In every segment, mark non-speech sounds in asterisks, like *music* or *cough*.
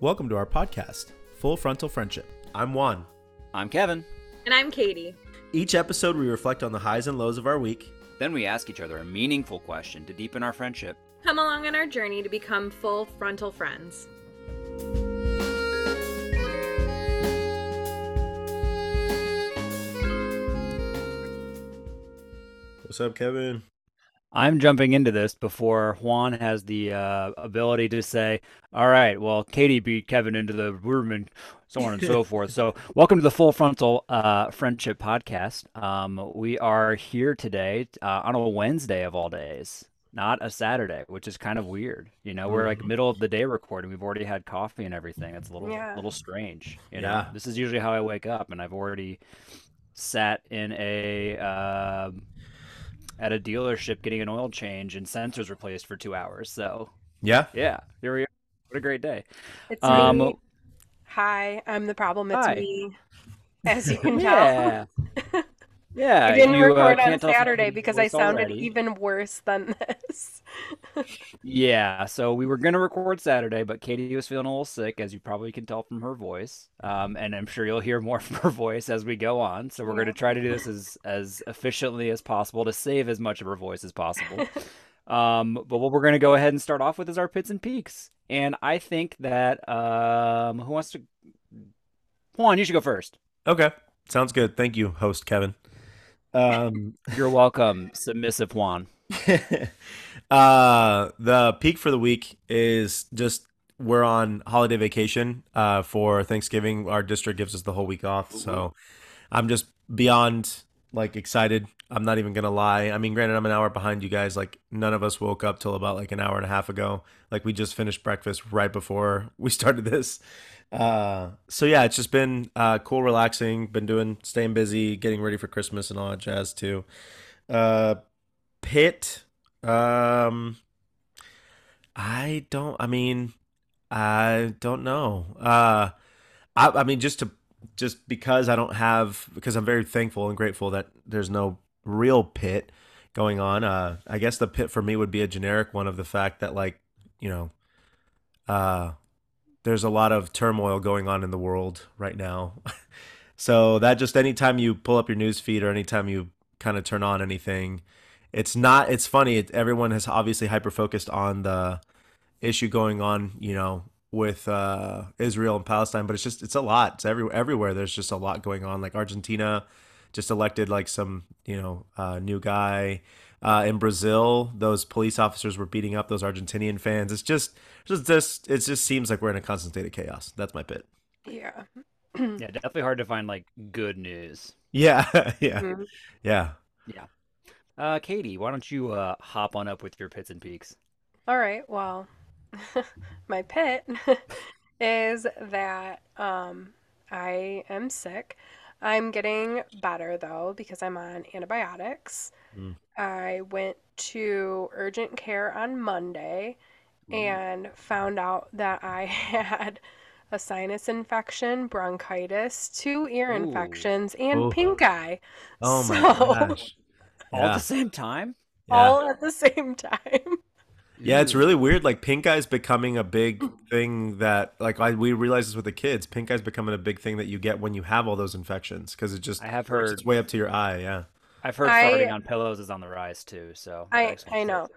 Welcome to our podcast, Full Frontal Friendship. I'm Juan. I'm Kevin. And I'm Katie. Each episode, we reflect on the highs and lows of our week. Then we ask each other a meaningful question to deepen our friendship. Come along on our journey to become full frontal friends. What's up, Kevin? I'm jumping into this before Juan has the uh, ability to say, "All right, well, Katie beat Kevin into the room and so on and so *laughs* forth." So, welcome to the Full Frontal uh, Friendship Podcast. Um, we are here today uh, on a Wednesday of all days, not a Saturday, which is kind of weird. You know, we're like Mhm. middle of the day recording. We've already had coffee and everything. It's a little, Yeah. little strange. You know, Yeah. this is usually how I wake up, and I've already sat in a. at a dealership getting an oil change and sensors replaced for two hours. So Yeah. yeah, here we are. What a great day. It's Um, me. Hi, I'm the problem. It's Hi. me. As you can *laughs* tell. yeah. *laughs* I didn't you, uh, record on can't tell from Saturday because I sounded already. even worse than this. Yeah, so we were gonna record Saturday, but Katie was feeling a little sick, as you probably can tell from her voice. Um, and I'm sure you'll hear *laughs* more from her voice as we go on. So we're Yeah. gonna try to do this as as efficiently as possible to save as much of her voice as possible. *laughs* Um, but what we're going to go ahead and start off with is our pits and peaks. And I think that um, who wants to? Juan, you should go first. Okay. Sounds good. Thank you, host Kevin. Um, *laughs* You're welcome, submissive Juan. *laughs* uh, the peak for the week is just we're on holiday vacation uh, for Thanksgiving. Our district gives us the whole week off, so I'm just beyond like excited. I'm not even gonna lie. I mean, granted, I'm an hour behind you guys. Like, none of us woke up till about like an hour and a half ago. Like, we just finished breakfast right before we *laughs* started this. Uh, so yeah, it's just been uh, cool, relaxing. Been doing, staying busy, getting ready for Christmas and all that jazz too. Uh, Pit. Um, I don't. I mean, I don't know. Uh, I. I mean, just to just because I don't have because I'm very thankful and grateful that there's no real pit going on. Uh, I guess the pit for me would be a generic one of the fact that like you know, uh, there's a lot of turmoil going on in the world right now. *laughs* so that just anytime you pull up your news feed or anytime you kind of turn on anything it's not it's funny. It, everyone has obviously hyper focused on the issue going on you know with uh israel and palestine but it's just it's a lot. It's every, everywhere there's just a lot going on. Like argentina just elected like some you know uh new guy uh in brazil those police officers were beating up those argentinian fans it's just just just it just seems like we're in a constant state of chaos that's my pit Yeah. *clears throat* Yeah, definitely hard to find like good news. yeah *laughs* yeah Mhm. yeah Uh, Katie, why don't you uh hop on up with your pits and peaks? All right. Well, *laughs* my pit *laughs* is that um, I am sick. I'm getting better though because I'm on antibiotics. Mm. I went to urgent care on Monday and found out that I *laughs* had a sinus infection, bronchitis, two ear Ooh. infections, and Ooh. pink eye. oh my *laughs* gosh all at yeah the same time. yeah. All at the same *laughs* time. Yeah, it's really weird. Like pink eye's becoming a big thing that, like, I we realize this with the kids. Pink eye's becoming a big thing that you get when you have all those infections because it just I have heard. its way up to your eye. Yeah. I've heard I- farting on pillows is on the rise too. So I I know.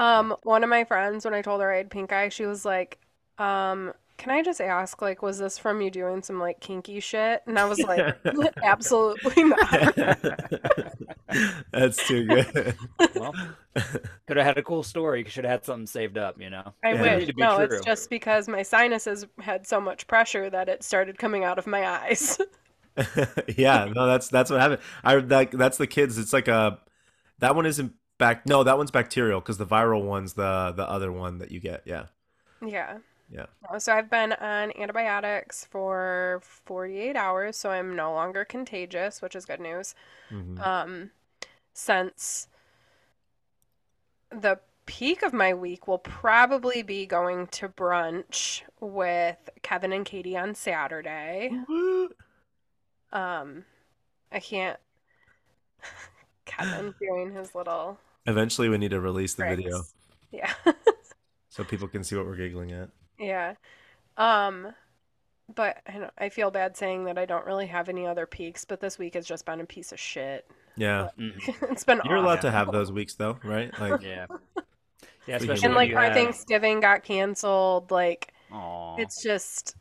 Um, one of my friends, when I told her I had pink eye, she was like, um, "Can I just ask, like, was this from you doing some like kinky shit?" And I was like, *laughs* "Absolutely not." *laughs* That's too good. Well, could have had a cool story. Should have had something saved up. You know. I Yeah. Wish. need to be No, true. it's just because my sinuses had so much pressure that it started coming out of my eyes. *laughs* yeah, no, that's that's what happened. I like that's the kids. It's like a that one isn't back. No, that one's bacterial because the viral one's the the other one that you get. Yeah, Yeah. Yeah. So I've been on antibiotics for 48 hours, so I'm no longer contagious, which is good news. Mhm. Um, since the peak of my week will probably be going to brunch with Kevin and Katie on Saturday. Um, I can't. *laughs* Kevin doing his little Eventually, we need to release the video. Yeah. *laughs* so people can see what we're giggling at. Yeah. Um, but I, don't, I feel bad saying that I don't really have any other peaks, but this week has just been a piece of shit. Yeah. Mhm. *laughs* it's been You're allowed to have those weeks though, right? Like Yeah. Yeah, *laughs* And, especially And like our have... Thanksgiving got canceled. Like Aw. it's just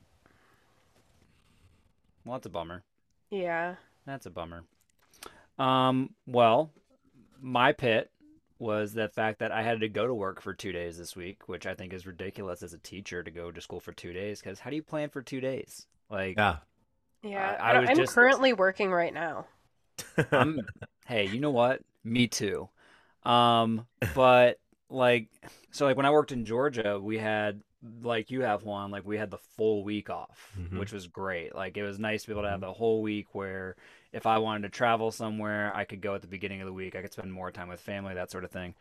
Well, that's a bummer. yeah. That's a bummer. Um, well, my pit was the fact that I had to go to work for two days this week, which I think is ridiculous as a teacher to go to school for two days. Because how do you plan for two days? Like, yeah. Yeah. I- I was I'm just- currently working right now. *laughs* I'm, hey, you know what? Me too. Um, but like, so like when I worked in Georgia, we had like you have one, like we had the full week off, Mhm. which was great. Like it was nice to be able to have the whole week where if I wanted to travel somewhere, I could go at the beginning of the week. I could spend more time with family, that sort of thing.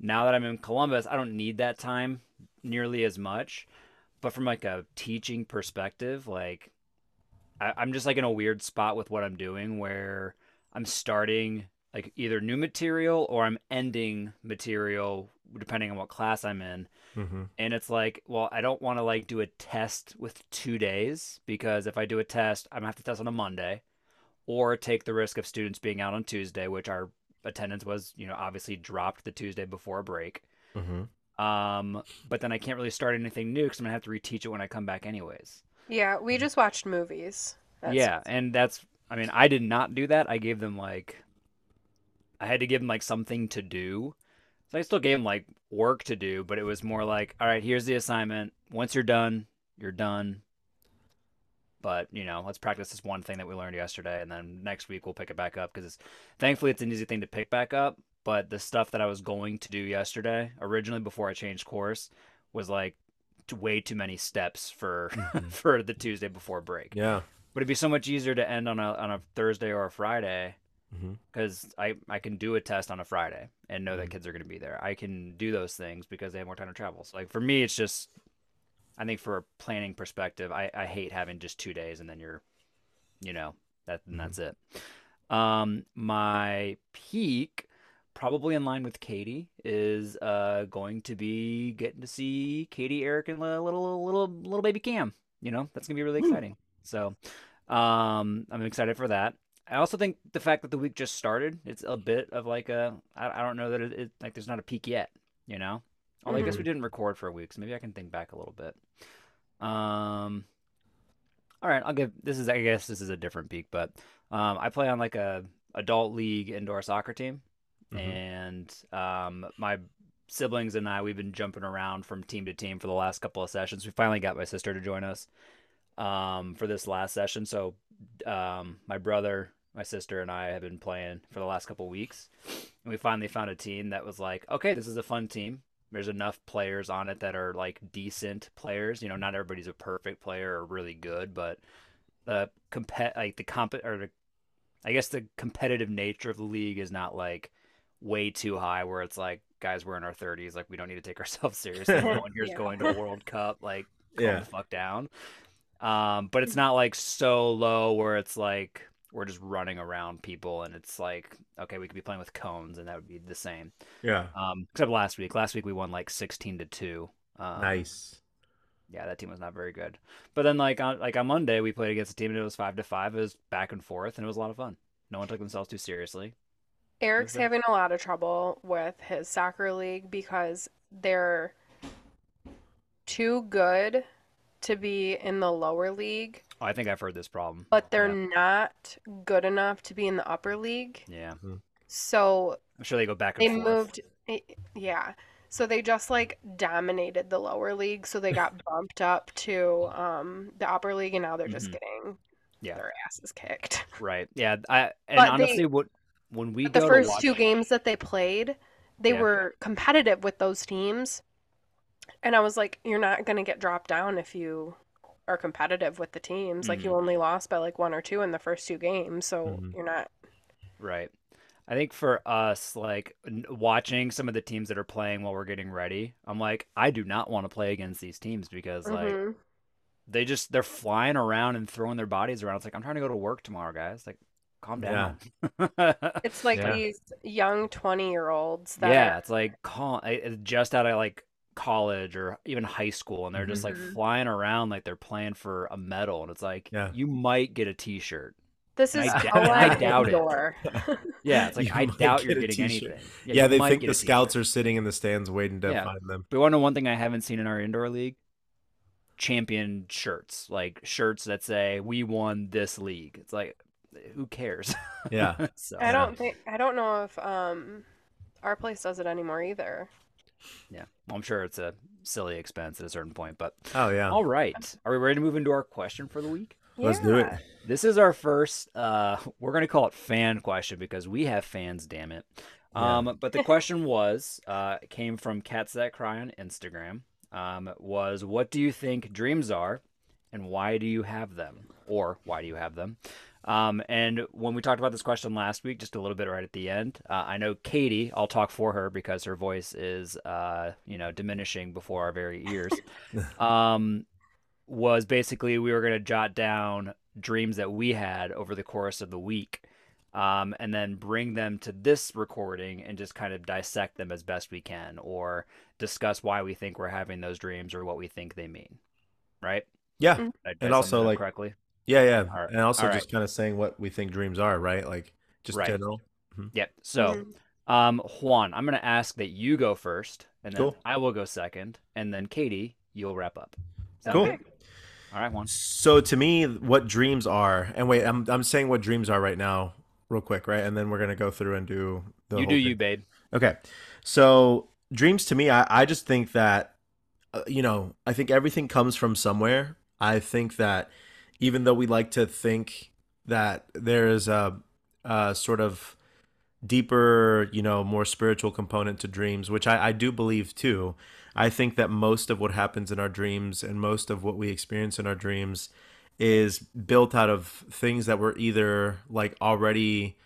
Now that I'm in Columbus, I don't need that time nearly as much. But from like a teaching perspective, like I, I'm just like in a weird spot with what I'm doing where I'm starting like either new material or I'm ending material depending on what class I'm in. hmm And it's like, well, I don't want to like do a test with two days because if I do a test, I'm gonna have to test on a Monday or take the risk of students being out on Tuesday, which our attendance was, you know, obviously dropped the Tuesday before a break. hmm Um, but then I can't really start anything new because I'm gonna have to reteach it when I come back anyways. Yeah, we just watched movies. That's yeah, and that's I mean, I did not do that. I gave them like I had to give them like something to do. So I still gave them like work to do, but it was more like, all right, here's the assignment. Once you're done, you're done. But, you know, let's practice this one thing that we learned yesterday and then next week we'll pick it back up because thankfully it's an easy thing to pick back up, but the stuff that I was going to do yesterday, originally before I changed course, was like way too many steps for Mhm. *laughs* for the Tuesday before break. Yeah. But it'd be so much easier to end on a on a Thursday or a Friday because I I can do a test on a Friday and know that Mhm. kids are going to be there. I can do those things because they have more time to travel. So like for me, it's just I think for a planning perspective, I I hate having just two days and then you're, you know, that and Mhm. that's it. Um, my peak, probably in line with Katie, is uh going to be getting to see Katie, Eric, and li- little little little baby Cam. You know, that's gonna be really exciting. So, um, I'm excited for that. I also think the fact that the week just started, it's a bit of like a I, I don't know that it, it like there's not a peak yet. You know, although I guess we didn't record for a week, so maybe I can think back a little bit. Um, all right, I'll give this is I guess this is a different peak, but um, I play on like a adult league indoor soccer team, Mhm. and um, my siblings and I we've been jumping around from team to team for the last couple of sessions. We finally got my sister to join us um, for this last session, so um, my brother, my sister, and I have been playing for the last couple of weeks, and we finally found a team that was like, okay, this is a fun team. There's enough players on it that are like decent players. You know, not everybody's a perfect player or really good, but the compet like the comp or the, I guess the competitive nature of the league is not like way too high where it's like guys we're in our 30s like we don't need to take *laughs* ourselves seriously no one here's *laughs* Yeah. going to a world cup like calm Yeah. the fuck down um but it's not like so low where it's like we're just running around people and it's like okay we could be playing with cones and that would be the same Yeah. um except last week last week we won like 16 to 2 um, Nice. yeah, that team was not very good. But then like on like on Monday we played against a team and it was five to five. It was back and forth and it was a lot of fun. No one took themselves too seriously. Eric's Okay. having a lot of trouble with his soccer league because they're too good to be in the lower league, Oh, I think I've heard this problem. but they're Yeah. not good enough to be in the upper league. Yeah, So I'm sure they go back they and forth. moved, eh, yeah. So they just like dominated the lower league. So they got *laughs* bumped up to um, the upper league, and now they're just Mhm. getting Yeah. their asses kicked. *laughs* Right. Yeah. I and But they- honestly, what when we But the first watch, two games that they played, they Yeah. were competitive with those teams. And I was like, you're not going to get dropped down if you are competitive with the teams. Like, you Mhm. only lost by like one or two in the first two games. So Mhm. you're not. right. I think for us, like watching some of the teams that are playing while we're getting ready, I'm like, I do not want to play against these teams because like Mhm. they just they're flying around and throwing their bodies around. It's like I'm trying to go to work tomorrow, guys. Like, calm Yeah. down. It's like *laughs* Yeah. these young 20 year olds that Yeah, it's like call I- just out of like college or even high school and they're just like Mhm. flying around like they're playing for a medal and it's like Yeah. you might get a t-shirt. This is d- co-ed I doubt it. *laughs* Yeah, it's like You I doubt you're get getting t-shirt. anything. Yeah, you they think the scouts are sitting in the stands waiting to Yeah. find them. But you want to one thing I haven't seen in our indoor league? Champion shirts, like shirts that say "We won this league." It's like, who cares? Yeah. *laughs* so, I don't think I don't know if um our place does it anymore either. Yeah, well, I'm sure it's a silly expense at a certain point. But Oh yeah. all right, are we ready to move into our question for the week? Let's do it. This is our first. Uh, we're gonna call it fan question because we have fans. Damn it. Yeah. Um, but the question was, uh, came from Cats That Cry on Instagram. Um, was what do you think dreams are, and why do you have them, or why do you have them? Um, and when we talked about this question last week, just a little bit right at the end, uh, I know Katie. I'll talk for her because her voice is, uh, you know, diminishing before our very ears. *laughs* um, was basically we were going to jot down dreams that we had over the course of the week um, and then bring them to this recording and just kind of dissect them as best we can or discuss why we think we're having those dreams or what we think they mean right Yeah. Did I- did And also, sum it up like- correctly Yeah, yeah. All right. And also All just kind of saying what we think dreams are, right? Like just Right. general. Yep. so Mhm. um juan i'm going to ask that you go first and then Cool. i will go second and then katie you'll wrap up Sound Cool. good? all right juan So to me, what dreams are, and wait, I'm I'm saying what dreams are right now, real quick, right? And then we're gonna go through and do the you whole do thing. you babe Okay. So dreams to me, I, I just think that, uh, you know, I think everything comes from somewhere. I think that even though we like to think that there is a, a sort of deeper, you know, more spiritual component to dreams, which I, I do believe too. I think that most of what happens in our dreams and most of what we experience in our dreams is built out of things that we're either like already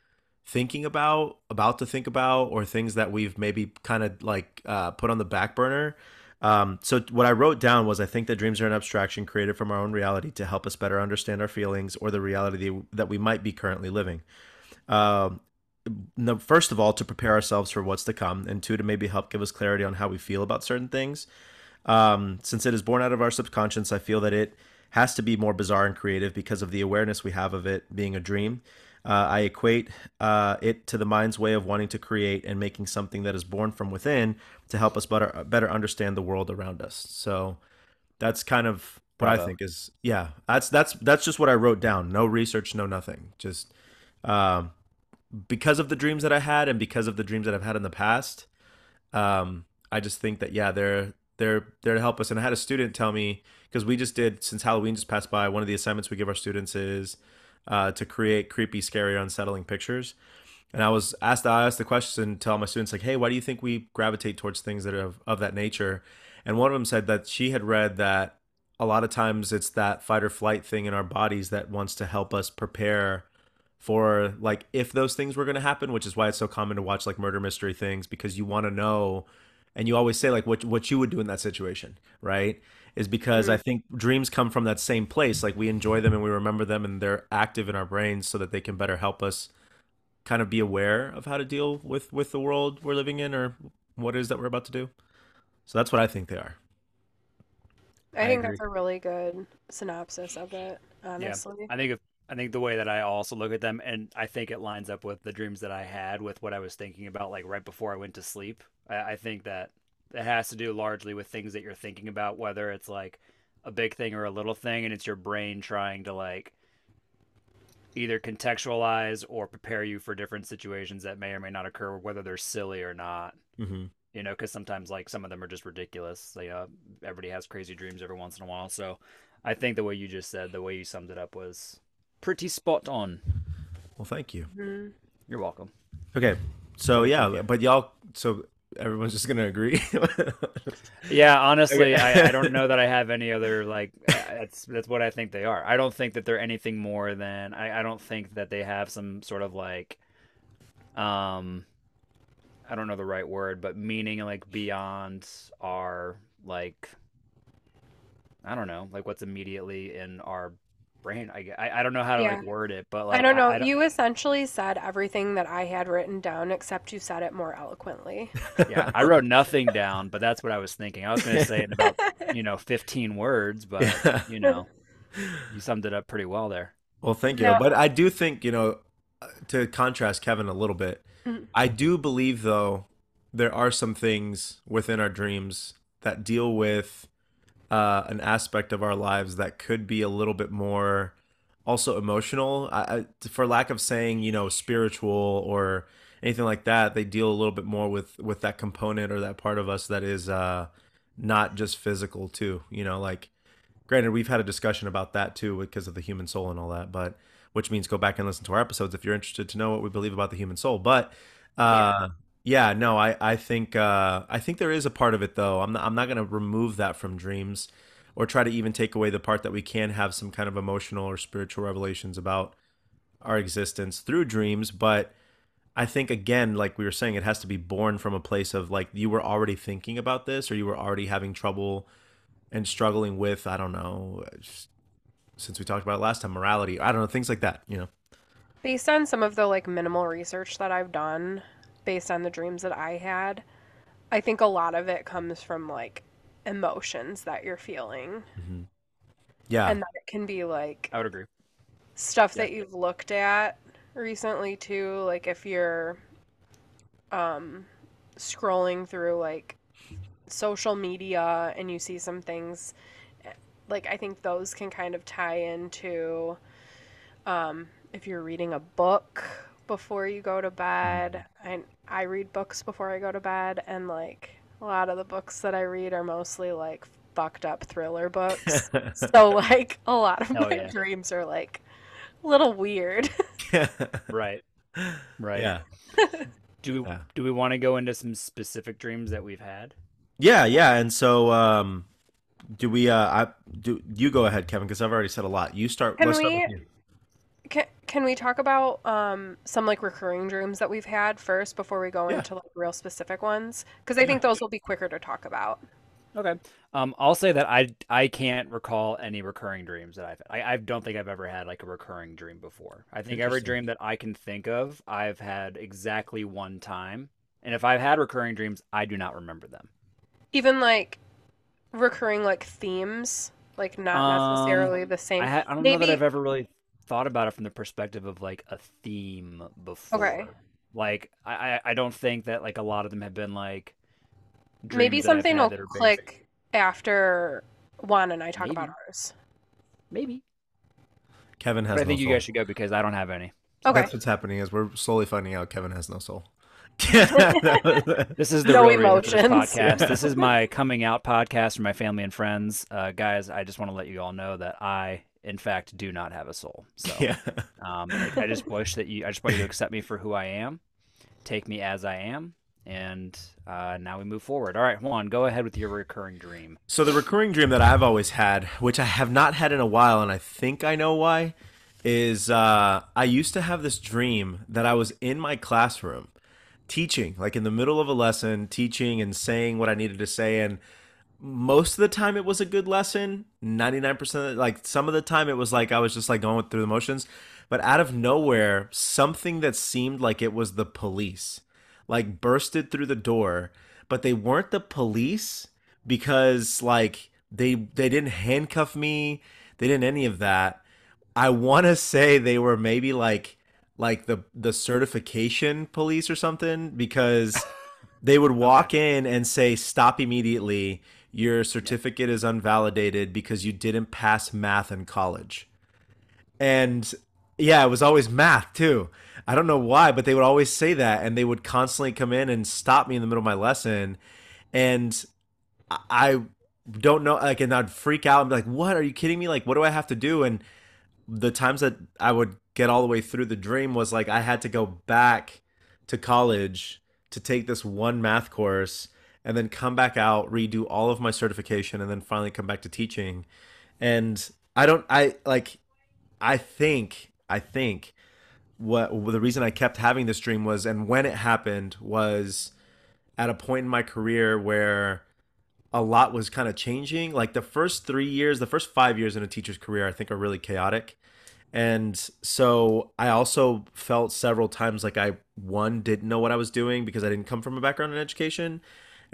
thinking about, about to think about, or things that we've maybe kind of like uh, put on the back burner. Um, so what I wrote down was I think that dreams are an abstraction created from our own reality to help us better understand our feelings or the reality that we might be currently living. Um, first of all, to prepare ourselves for what's to come, and two, to maybe help give us clarity on how we feel about certain things. Um, since it is born out of our subconscious, I feel that it has to be more bizarre and creative because of the awareness we have of it being a dream. Uh, I equate uh, it to the mind's way of wanting to create and making something that is born from within to help us better better understand the world around us. So that's kind of what I think is yeah. That's that's that's just what I wrote down. No research, no nothing. Just um, because of the dreams that I had and because of the dreams that I've had in the past. Um, I just think that yeah, they're they're there to help us. And I had a student tell me because we just did since Halloween just passed by. One of the assignments we give our students is uh, to create creepy, scary, unsettling pictures. And I was asked, I asked the question to all my students, like, hey, why do you think we gravitate towards things that are of, of that nature? And one of them said that she had read that a lot of times it's that fight or flight thing in our bodies that wants to help us prepare for like if those things were going to happen, which is why it's so common to watch like murder mystery things because you want to know and you always say like what what you would do in that situation, right? Is because I mm. think dreams come from that same place. Like we enjoy them and we remember them and they're active in our brains so that they can better help us kind of be aware of how to deal with with the world we're living in or what it is that we're about to do. So that's what I think they are. I I think agree. that's a really good synopsis of it, honestly. I think if I think the way that I also look at them, and I think it lines up with the dreams that I had with what I was thinking about, like right before I went to sleep. I, I think that it has to do largely with things that you're thinking about, whether it's like a big thing or a little thing, and it's your brain trying to like either contextualize or prepare you for different situations that may or may not occur, whether they're silly or not. Mm-hmm. You know, because sometimes like some of them are just ridiculous. You know, everybody has crazy dreams every once in a while. So I think the way you just said, the way you summed it up was pretty spot on. Well, thank you. Mhm. You're welcome. Okay. So yeah, but y'all so everyone's just going to agree. *laughs* Yeah, honestly, I, I don't know that I have any other like. That's that's what I think they are. I don't think that they're anything more than. I, I don't think that they have some sort of like, um, I don't know the right word, but meaning like beyond our like. I don't know, like what's immediately in our brain. I, I, I don't know how to Yeah. like word it, but like I don't know. I, You essentially said everything that I had written down, except you said it more eloquently. *laughs* yeah, I wrote nothing down, but that's what I was thinking. I was going to say in about you know 15 words, *laughs* but Yeah. you know, you summed it up pretty well there. Well, thank you. No. But I do think, you know, uh, to contrast Kevin a little bit, Mhm. I do believe, though, there are some things within our dreams that deal with uh, an aspect of our lives that could be a little bit more also emotional. I, I, for lack of saying, you know, spiritual or anything like that, they deal a little bit more with with that component or that part of us that is uh, not just physical, too. You know, like granted we've had a discussion about that too because of the human soul and all that but which means go back and listen to our episodes if you're interested to know what we believe about the human soul but uh yeah, no i i think uh i think there is a part of it though i'm not, i'm not going to remove that from dreams or try to even take away the part that we can have some kind of emotional or spiritual revelations about our existence through dreams but I think again, like we were saying, it has to be born from a place of like you were already thinking about this, or you were already having trouble and struggling with I don't know, since we talked about it last time, morality. I don't know things like that. You know. Based on some of the like minimal research that I've done, based on the dreams that I had, I think a lot of it comes from like emotions that you're feeling, Yeah. and that it can be like I would agree. stuff Yeah. that you've looked at recently too like if you're um scrolling through like social media and you see some things like I think those can kind of tie into um if you're reading a book before you go to bed I I read books before I go to bed and like a lot of the books that I read are mostly like fucked up thriller books *laughs* so like a lot of Hell my yeah. dreams are like a little weird. *laughs* Right. Right. Yeah. Do we Yeah. do we want to go into some specific dreams that we've had? Yeah. Yeah. And so, um, do we? Uh, I do. You go ahead, Kevin, because I've already said a lot. You start. Can let's start we- with you. Can we talk about um some like recurring dreams that we've had first before we go Yeah. into like real specific ones? Because I think those will be quicker to talk about. Okay. Um, I'll say that I I can't recall any recurring dreams that I've I, I don't think I've ever had like a recurring dream before. I think every dream that I can think of, I've had exactly one time. And if I've had recurring dreams, I do not remember them. Even like recurring like themes, like not Um, necessarily the same. I, ha- I don't know that I've ever really thought about it from the perspective of like a theme before. Okay. Like I, I I don't think that like a lot of them have been like Maybe dreams that I've something will that basic. click after Juan and I talk Maybe. about ours. Maybe. Kevin has. But I no think you soul. guys should go because I don't have any. Okay. That's what's happening. Is we're slowly finding out Kevin has no soul. *laughs* This is the No real reason for this emotions. podcast. *laughs* This is my coming out podcast for my family and friends. Uh, guys, I just want to let you all know that I, in fact, do not have a soul. So *laughs* yeah. um, I, I just wish that you, I just want you to accept me for who I am, take me as I am, and uh, now we move forward. All right, Juan, go ahead with your recurring dream. So the recurring dream that I've always had, which I have not had in a while, and I think I know why, is uh, I used to have this dream that I was in my classroom teaching, like in the middle of a lesson, teaching and saying what I needed to say, and most of the time it was a good lesson. Ninety nine percent, like some of the time it was like I was just like going through the motions, but out of nowhere, something that seemed like it was the police, like bursted through the door, but they weren't the police because like they they didn't handcuff me. They didn't any of that. I want to say they were maybe like like the the certification police or something because *laughs* they would walk in and say stop immediately your certificate is unvalidated because you didn't pass math in college and yeah it was always math too i don't know why but they would always say that and they would constantly come in and stop me in the middle of my lesson and I- I don't know like and I'd freak out and be like, "What? Are you kidding me? Like what do I have to do?" And the times that I would get all the way through the dream was like I had to go back to college to take this one math course and then come back out, redo all of my certification and then finally come back to teaching. And I don't I like I think I think what the reason I kept having this dream was and when it happened was at a point in my career where a lot was kind of changing. Like the first three years, the first five years in a teacher's career, I think are really chaotic. And so I also felt several times like I, one, didn't know what I was doing because I didn't come from a background in education.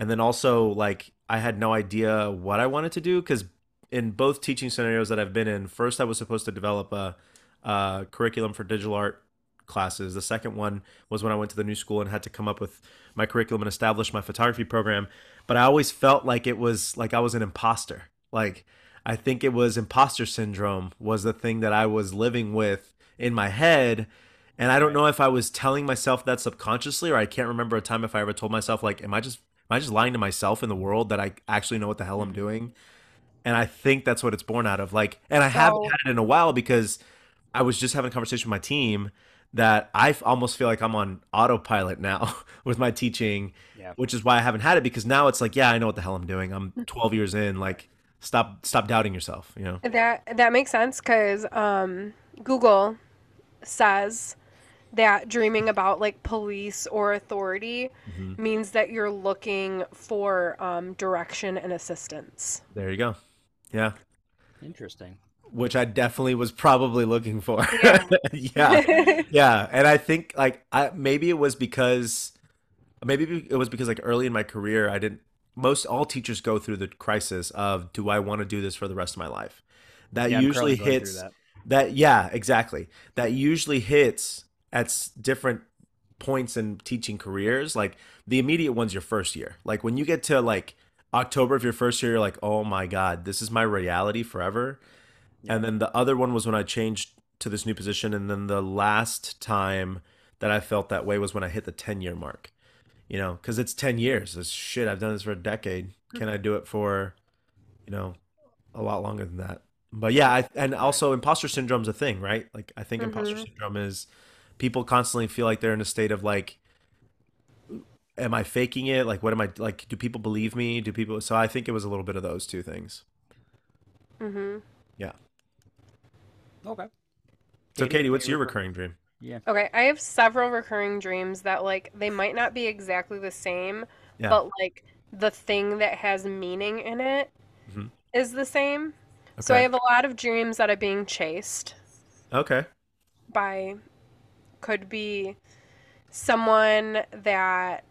And then also, like, I had no idea what I wanted to do because in both teaching scenarios that I've been in, first I was supposed to develop a, a curriculum for digital art classes. The second one was when I went to the new school and had to come up with my curriculum and establish my photography program. But I always felt like it was like I was an imposter. Like I think it was imposter syndrome was the thing that I was living with in my head. And I don't know if I was telling myself that subconsciously or I can't remember a time if I ever told myself like am I just am I just lying to myself in the world that I actually know what the hell I'm doing? And I think that's what it's born out of. Like and I haven't had it in a while because I was just having a conversation with my team that I almost feel like I'm on autopilot now *laughs* with my teaching, Yeah. which is why I haven't had it because now it's like, yeah, I know what the hell I'm doing. I'm *laughs* 12 years in. Like, stop, stop doubting yourself. You know? That that makes sense because um, Google says that dreaming about like police or authority Mm-hmm. means that you're looking for um, direction and assistance. There you go. Yeah, Interesting. which I definitely was probably looking for. yeah, *laughs* *laughs* yeah, and I think like I maybe it was because maybe it was because like early in my career I didn't. Most all teachers go through the crisis of do I want to do this for the rest of my life? That Yeah, usually currently going through hits that. that yeah exactly that usually hits at different points in teaching careers like the immediate one's your first year. Like when you get to like october of your first year you're like oh my god this is my reality forever. And then the other one was when i changed to this new position and then the last time that i felt that way was when i hit the 10 year mark you know because it's 10 years. It's shit i've done this for a decade. Can i do it for you know a lot longer than that? But yeah I, and also imposter syndrome's a thing right? Like i think imposter Mhm. syndrome is people constantly feel like they're in a state of like am i faking it like what am i like do people believe me do people so i think it was a little bit of those two things mm-hmm yeah Okay. so Katie, katie what's your recurring dream Yeah. Okay, I have several recurring dreams that like they might not be exactly the same, Yeah. but like the thing that has meaning in it is Mhm. the same. So I have a lot of dreams that are being chased okay by could be someone that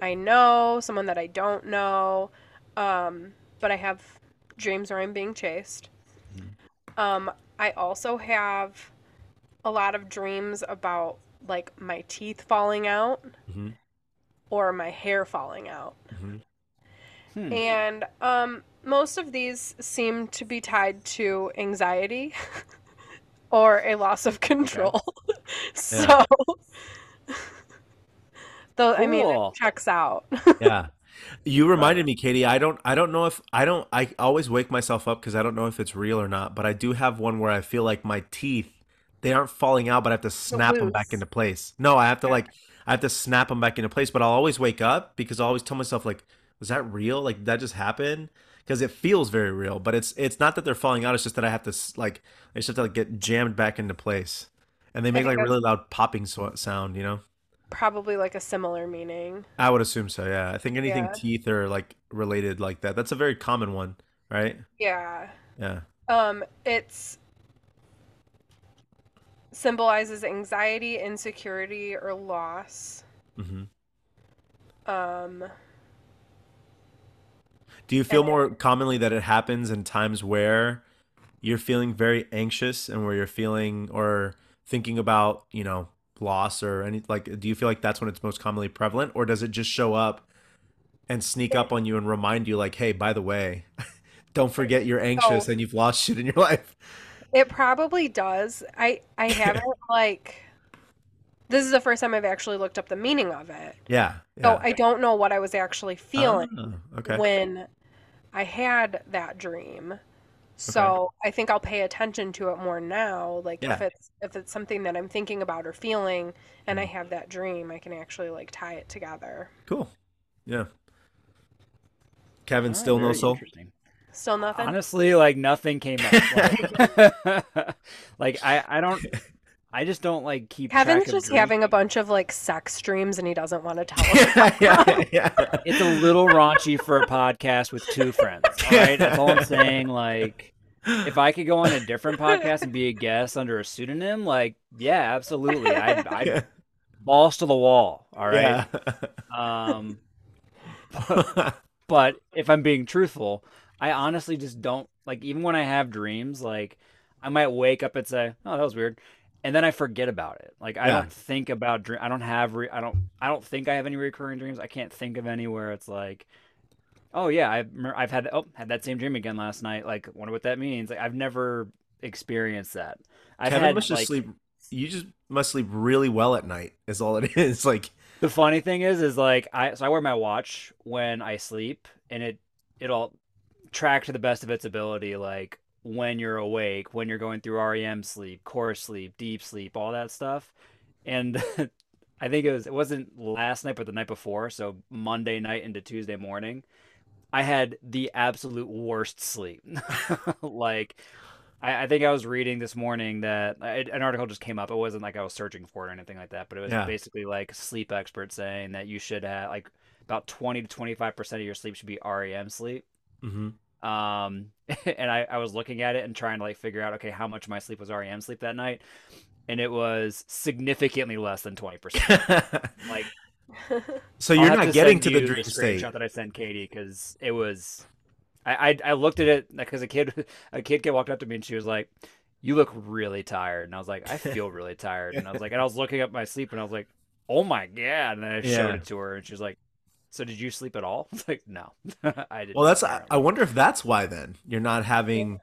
I know, someone that I don't know. Um, but I have dreams where I'm being chased. Um, I also have a lot of dreams about like my teeth falling out Mhm. or my hair falling out. Mhm. Hmm. And um, most of these seem to be tied to anxiety *laughs* or a loss of control. *laughs* so, *laughs* though, I mean, it checks out. *laughs* yeah. You reminded me katie i don't i don't know if i don't i always wake myself up because i don't know if it's real or not but i do have one where i feel like my teeth they aren't falling out but i have to snap them back into place. No i have to like i have to snap them back into place but i'll always wake up because i always tell myself like was that real? Like that just happen because it feels very real but it's it's not that they're falling out it's just that i have to like i just have to like get jammed back into place and they make like really loud popping so- sound you know Probably like a similar meaning. I would assume so. Yeah, I think anything Yeah. teeth or like related like that. That's a very common one, right? Yeah. Yeah. Um, it's symbolizes anxiety, insecurity, or loss. hmm Um, Do you feel more commonly that it happens in times where you're feeling very anxious and where you're feeling or thinking about, you know, loss or any like? Do you feel like that's when it's most commonly prevalent, or does it just show up and sneak up on you and remind you, like, hey, by the way, *laughs* don't forget you're anxious Oh. and you've lost shit in your *laughs* life? it probably does. I I haven't *laughs* like. This is the first time I've actually looked up the meaning of it. Yeah. So I don't know what I was actually feeling Ah, okay. when I had that dream. So I think I'll pay attention to it more now. Like if it's if it's something that I'm thinking about or feeling and I mm-hmm. have that dream, I can actually like tie it together. Cool. Yeah. Kevin, All right, still no soul. interesting. Still nothing? Honestly, like nothing came up. *laughs* Like, *laughs* like, I, I don't, I just don't like keep. Kevin's of just dreams. having a bunch of like sex dreams and he doesn't want to tell *laughs* us. yeah, yeah, yeah. It's a little raunchy for a podcast with two friends. All right, that's all I'm *laughs* saying. Like, if I could go on a different podcast and be a guest under a pseudonym, like, yeah, absolutely, I, I Yeah. balls to the wall. All right. Yeah. Um, *laughs* but if I'm being truthful, I honestly just don't like. Even when I have dreams, like, I might wake up and say, "Oh, that was weird." And then I forget about it. Like I Yeah. don't think about dream. I don't have. Re- I don't. I don't think I have any recurring dreams. I can't think of anywhere. it's like, oh yeah, I've I've had oh had that same dream again last night. Like wonder what that means. Like I've never experienced that. I've Kevin had must just sleep. You just must sleep really well at night. Is all it *laughs* is. Like The funny thing is, is like I so I wear my watch when I sleep, and it it'll track to the best of its ability, like when you're awake, when you're going through REM sleep, core sleep, deep sleep, all that stuff. And *laughs* I think it was it wasn't last night, but the night before, so Monday night into Tuesday morning, I had the absolute worst sleep. *laughs* like I, I think I was reading this morning that I, an article just came up. It wasn't like I was searching for it or anything like that, but it was Yeah. basically like sleep experts saying that you should have like about 20 to 25% of your sleep should be REM sleep. mhm. Um, *laughs* and I, I was looking at it and trying to like figure out, okay, how much of my sleep was REM sleep that night. And it was significantly less than 20%. *laughs* Like, so you're not to getting to the you dream state. screenshot that I sent Katie because it was. I, I I looked at it because a kid *laughs* a kid kid walked up to me and she was like, "You look really tired," and I was like, "I feel really tired," and I was like, and I was looking at my sleep and I was like, "Oh my god!" And then I Yeah. showed it to her and she was like, "So did you sleep at all?" *laughs* Like, "No, *laughs* I didn't." Well, that's. I. I wonder if that's why. Then you're not having.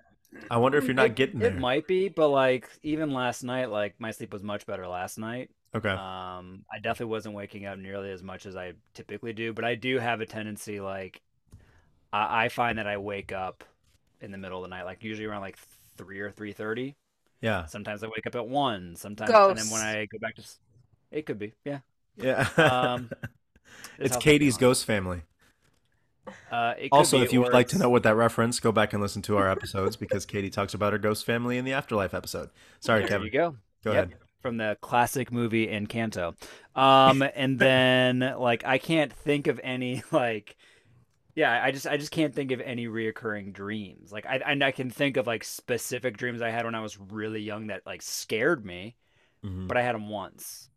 I wonder if you're not It- getting there. It might be, but like even last night, like my sleep was much better last night. Okay. Um, I definitely wasn't waking up nearly as much as I typically do, but I do have a tendency like I, I find that I wake up in the middle of the night, like usually around like three or three thirty. yeah. Sometimes I wake up at one. Sometimes, and then when I go back to, s- it could be, yeah. Yeah. Um, *laughs* it's Katie's ghost family. Uh, it could Also, be, if you would like to know what that reference, go back and listen to our episodes because Katie talks about her ghost family in the afterlife episode. Sorry, there Kevin. you go. Go Yep, ahead. From the classic movie Encanto. Um, *laughs* and then like I can't think of any like yeah, I just I just can't think of any reoccurring dreams. Like I and I can think of like specific dreams I had when I was really young that like scared me, Mhm. but I had them once.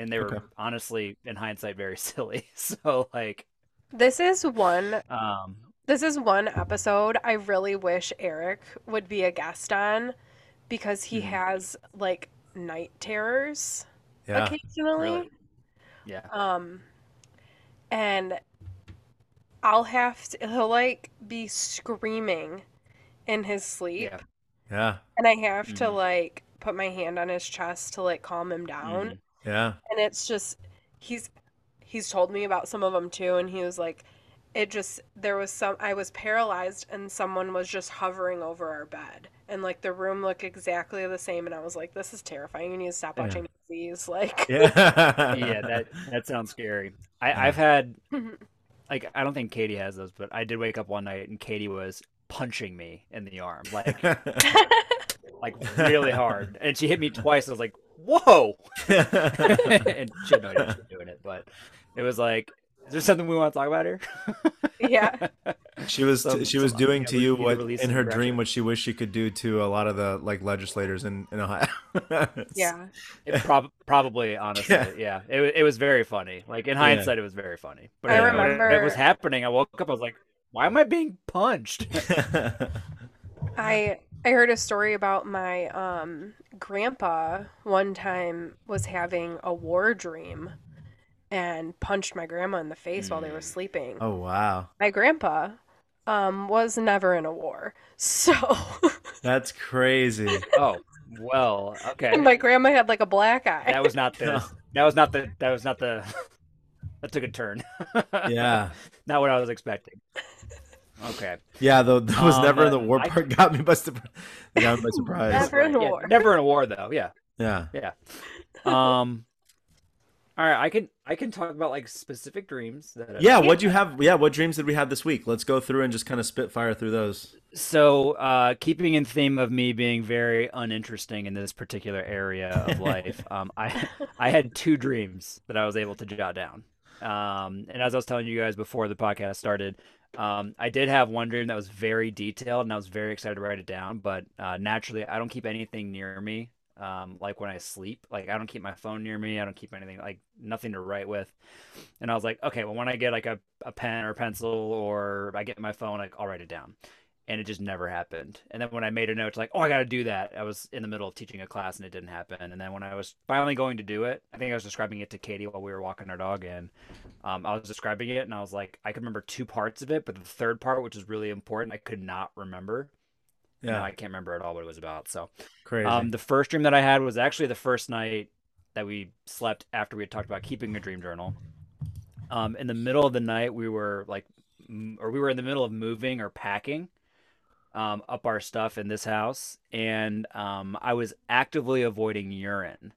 And they were Okay. honestly in hindsight very *laughs* silly. *laughs* So like this is one um this is one episode I really wish Eric would be a guest on because he Mhm. has like night terrors Yeah. occasionally. Really? yeah. Um, and I'll have to, he'll like be screaming in his sleep, Yeah. Yeah. and I have to Mhm. like put my hand on his chest to like calm him down. Mhm. Yeah. And it's just, he's, he's told me about some of them too, and he was like, it just, there was some, I was paralyzed, and someone was just hovering over our bed. And like the room looked exactly the same, and I was like, "This is terrifying. You need to stop Yeah. watching these." Like, Yeah. *laughs* yeah, that that sounds scary. I, I've had mm-hmm. like I don't think Katie has those, but I did wake up one night and Katie was punching me in the arm, like *laughs* *laughs* like really hard, and she hit me twice. I was like, "Whoa!" *laughs* *laughs* and she had no idea she was doing it, but it was like, "Is there something we want to talk about here?" yeah. *laughs* she was Some- she was some doing to you what in her dream what she wished she could do to a lot of the like legislators in in Ohio. Yeah. It prob- probably, honestly, Yeah. yeah. It, it was very funny. Like in hindsight, it was very funny. But I when it- when it remember- was happening. I woke up. I was like, "Why am I being punched?" I I heard a story about my um grandpa one time was having a war dream and punched my grandma in the face while they were Mm. sleeping. oh wow, My grandpa um was never in a war. *laughs* So that's crazy. *laughs* oh, well, okay. and my grandma had like a black eye. That was not the. No. *laughs* That was not the. That was not the. That took a turn. Yeah, not what I was expecting. Okay. yeah. Though that was Um, never in the war I- part. Got me by surprise. *laughs* Got me by surprise. Never in a Yeah, war. Never in a war, though. Yeah. Yeah. Yeah. Um. All right, I can I can talk about like specific dreams that. I've Yeah. What'd you have? Yeah. What dreams did we have this week? Let's go through and just kind of spitfire through those. So, uh, keeping in theme of me being very uninteresting in this particular area of *laughs* life, um, I I had two dreams that I was able to jot down. Um, and as I was telling you guys before the podcast started, um, I did have one dream that was very detailed, and I was very excited to write it down. But uh, naturally, I don't keep anything near me, um, like when I sleep. Like I don't keep my phone near me. I don't keep anything like nothing to write with. And I was like, okay, well, when I get like a, a pen or a pencil, or I get my phone, like I'll write it down and it just never happened. And then when I made a note, like, oh, I got to do that. I was in the middle of teaching a class and it didn't happen. And then when I was finally going to do it, I think I was describing it to Katie while we were walking our dog in. Um, I was describing it and I was like, I could remember two parts of it, but the third part, which is really important, I could not remember. Yeah, no, I can't remember at all what it was about. So crazy. Um, the first dream that I had was actually the first night that we slept after we had talked about keeping a dream journal. Um, in the middle of the night, we were like, or we were in the middle of moving or packing um, up our stuff in this house, and um, I was actively avoiding urine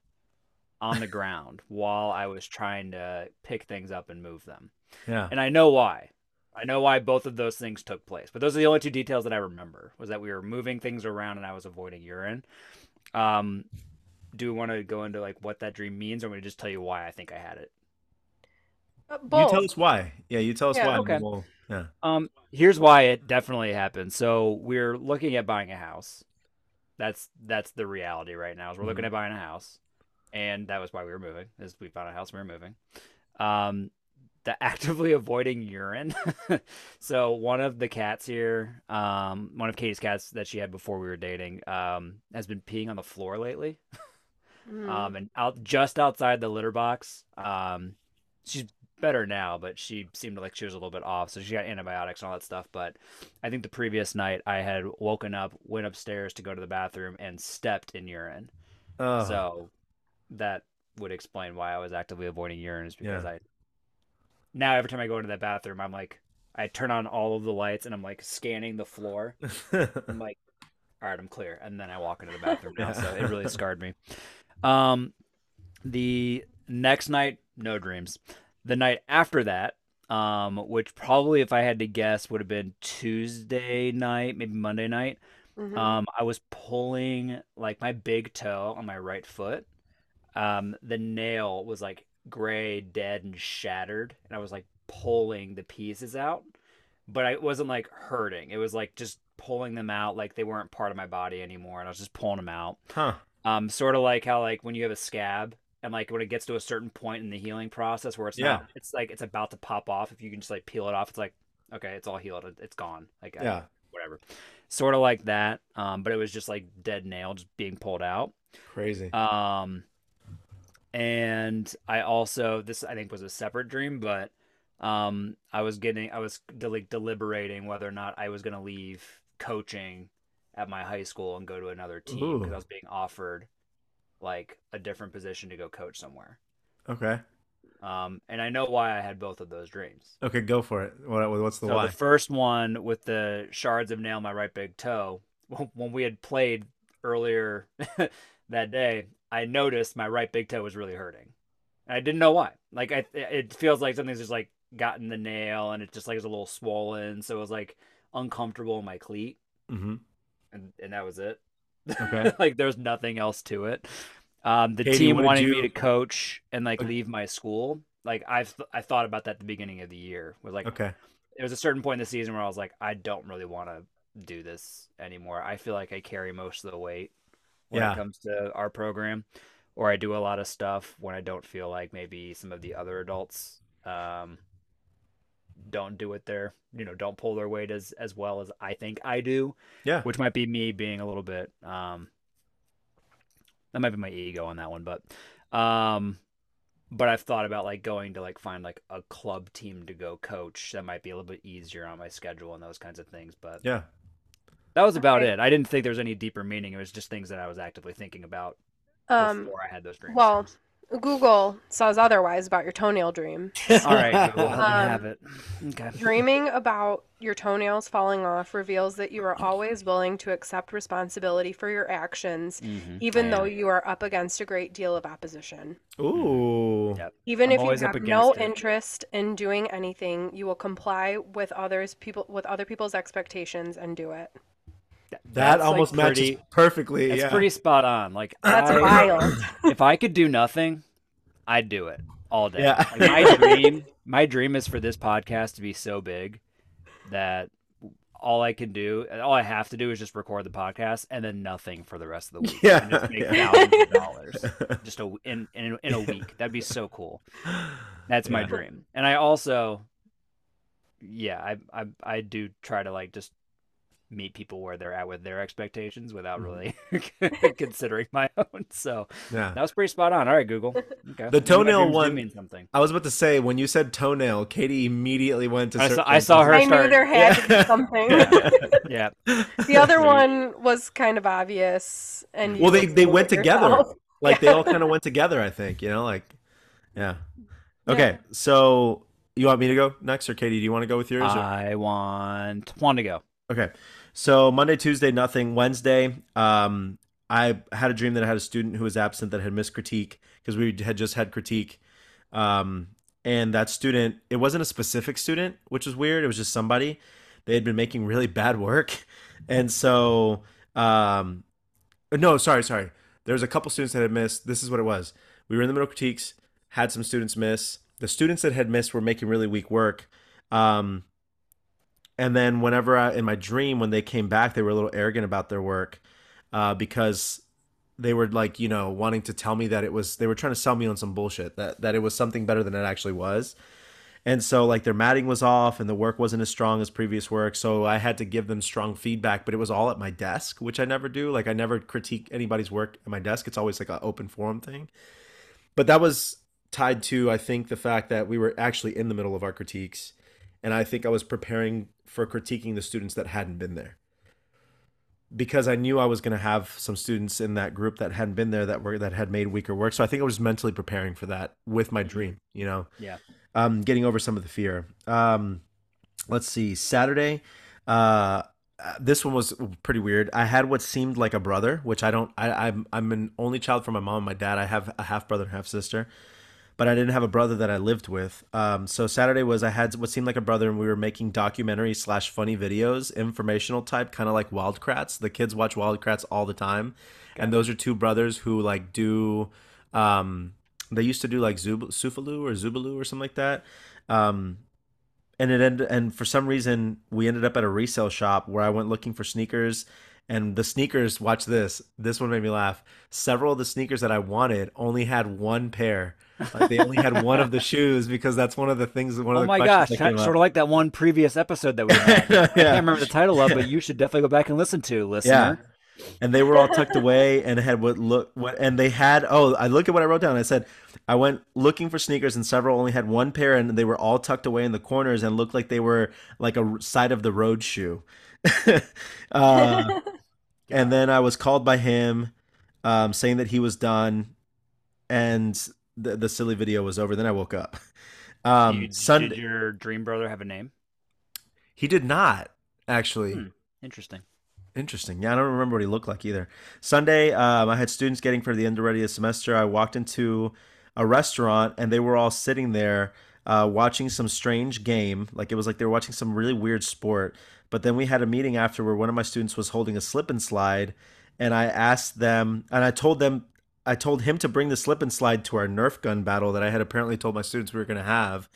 on the *laughs* ground while I was trying to pick things up and move them. Yeah. And I know why. I know why both of those things took place, but those are the only two details that I remember. Was that we were moving things around and I was avoiding urine. Um, do we want to go into like what that dream means, or we just tell you why I think I had it? Uh, you tell us why. Yeah, you tell us yeah, why. Okay. We'll, yeah. Um, here's why it definitely happened. So we're looking at buying a house. That's that's the reality right now. Is we're mm-hmm. looking at buying a house, and that was why we were moving. Is we found a house, we were moving. Um, the *laughs* actively avoiding urine. *laughs* so one of the cats here, um, one of Katie's cats that she had before we were dating, um, has been peeing on the floor lately. *laughs* mm. Um, and out just outside the litter box. Um, she's better now, but she seemed like she was a little bit off. So she got antibiotics and all that stuff. But I think the previous night I had woken up, went upstairs to go to the bathroom, and stepped in urine. So that would explain why I was actively avoiding urine is because yeah. I now every time I go into that bathroom, I'm like I turn on all of the lights and I'm like scanning the floor. *laughs* I'm like, all right, I'm clear, and then I walk into the bathroom now. So it really *laughs* scarred me. Um, the next night, no dreams the night after that, um, which probably, if I had to guess, would have been Tuesday night, maybe Monday night. Mm-hmm. Um, I was pulling like my big toe on my right foot. Um, the nail was like gray, dead, and shattered, and I was like pulling the pieces out, but I, it wasn't like hurting. It was like just pulling them out, like they weren't part of my body anymore, and I was just pulling them out. Huh. Um, sort of like how like when you have a scab and like when it gets to a certain point in the healing process where it's yeah. not it's like it's about to pop off if you can just like peel it off it's like okay it's all healed it's gone like yeah. I, whatever. Sort of like that um but it was just like dead nail just being pulled out. Crazy. Um and i also this i think was a separate dream but um i was getting i was like deliberating whether or not i was going to leave coaching at my high school and go to another team because i was being offered like a different position to go coach somewhere. Okay. Um, and I know why I had both of those dreams. Okay, go for it. What, what's the so why? The first one with the shards of nail in my right big toe. When we had played earlier *laughs* that day, I noticed my right big toe was really hurting. And I didn't know why. Like I, it feels like something's just like gotten the nail, and it just like is a little swollen, so it was like uncomfortable in my cleat. Mm-hmm. And and that was it. Okay. *laughs* like there's nothing else to it. Um, the Katie, team wanting you... me to coach and like leave my school. Like I've I thought about that at the beginning of the year. Was like okay. There was a certain point in the season where I was like, I don't really want to do this anymore. I feel like I carry most of the weight when yeah. it comes to our program, or I do a lot of stuff when I don't feel like maybe some of the other adults um, don't do it there you know don't pull their weight as as well as I think I do. Yeah, which might be me being a little bit um that might be my ego on that one, but um but I've thought about like going to like find like a club team to go coach that might be a little bit easier on my schedule and those kinds of things. But yeah, that was about okay. it. I didn't think there was any deeper meaning. It was just things that I was actively thinking about um, before I had those dreams. Well, Google says otherwise about your toenail dream. *laughs* All right, Google, Um, have it. Okay. Dreaming about your toenails falling off reveals that you are always willing to accept responsibility for your actions, Mhm, even I though am. you are up against a great deal of opposition. Ooh. Yep. Even I'm if you have no it. interest in doing anything, you will comply with others people with other people's expectations and do it. That That's, like, almost matches pretty- perfectly. It's yeah. pretty spot on. Like *laughs* That's I- wild. *laughs* if I could do nothing, I'd do it all day. Yeah. Like, my dream, my dream is for this podcast to be so big that all I can do, all I have to do is just record the podcast and then nothing for the rest of the week. Yeah, and just make yeah. thousands of dollars *laughs* just a, in, in in a week. That'd be so cool. That's my Yeah. dream. And I also, yeah, I I I do try to like just meet people where they're at with their expectations without Mm-hmm. really *laughs* considering my *laughs* own. So Yeah. that was pretty spot on. All right, Google. *laughs* Okay. The toenail one- mean something. I was about to say when you said toenail, Katie immediately went to. I saw- I saw her I knew start- there had to be something. Yeah. The other one was kind of obvious, and Well, they they went together. yourself. Like they all kind of went together. I think you know, like, yeah. Okay, so you want me to go next, or Katie? Do you want to go with yours? or- I want one to go. Okay. So Monday, Tuesday, nothing. Wednesday, um, I had a dream that I had a student who was absent that had missed critique because we had just had critique. Um, and that student, it wasn't a specific student, which was weird. It was just somebody. They had been making really bad work. *laughs* And so, um, no, sorry, sorry. There was a couple students that had missed. This is what it was. We were in the middle of critiques, had some students miss. The students that had missed were making really weak work. Um, and then whenever I, in my dream, when they came back, they were a little arrogant about their work uh, because they were like, you know, wanting to tell me that it was, they were trying to sell me on some bullshit, that, that it was something better than it actually was. And so, like, their matting was off and the work wasn't as strong as previous work. So I had to give them strong feedback, but it was all at my desk, which I never do. Like, I never critique anybody's work at my desk. It's always like an open forum thing. But that was tied to, I think, the fact that we were actually in the middle of our critiques. And I think I was preparing for critiquing the students that hadn't been there. Because I knew I was going to have some students in that group that hadn't been there that were that had made weaker work. So I think I was mentally preparing for that with my dream, you know Yeah. um, getting over some of the fear. Um, let's see, Saturday. Uh, this one was pretty weird. I had what seemed like a brother, which I don't. I, I'm I'm an only child from my mom and my dad. I have a half brother and half sister, but I didn't have a brother that I lived with. Um, so Saturday was I had what seemed like a brother, and we were making documentary slash funny videos, informational type, kind of like Wild Kratts. The kids watch Wild Kratts all the time, and those are two brothers who like do. Um, they used to do like Zub- Sufaloo or Zubaloo or something like that. Um, and it ended, and for some reason we ended up at a resale shop where I went looking for sneakers. And the sneakers, watch this. This one made me laugh. Several of the sneakers that I wanted only had one pair. Like they only had one of the *laughs* shoes because that's one of the things. One of Oh the my gosh, that came of, up. sort of like that one previous episode that we had. *laughs* I can't remember the title of, but you should definitely go back and listen to, listener. and they were all tucked away and had what look what and they had oh I look at what I wrote down I said I went looking for sneakers and several only had one pair and they were all tucked away in the corners and looked like they were like a side of the road shoe *laughs* uh, and then I was called by him um, saying that he was done and the, the silly video was over then I woke up um, Did- Sunday Did your dream brother have a name? he did not actually Hmm. Interesting. Interesting. Yeah, I don't remember what he looked like either. Sunday, um, I had students getting for the end of the semester. I walked into a restaurant and they were all sitting there uh, watching some strange game. Like it was like they were watching some really weird sport. But then we had a meeting after where one of my students was holding a slip and slide, and I asked them, and I told them, I told him to bring the slip and slide to our Nerf gun battle that I had apparently told my students we were going to have,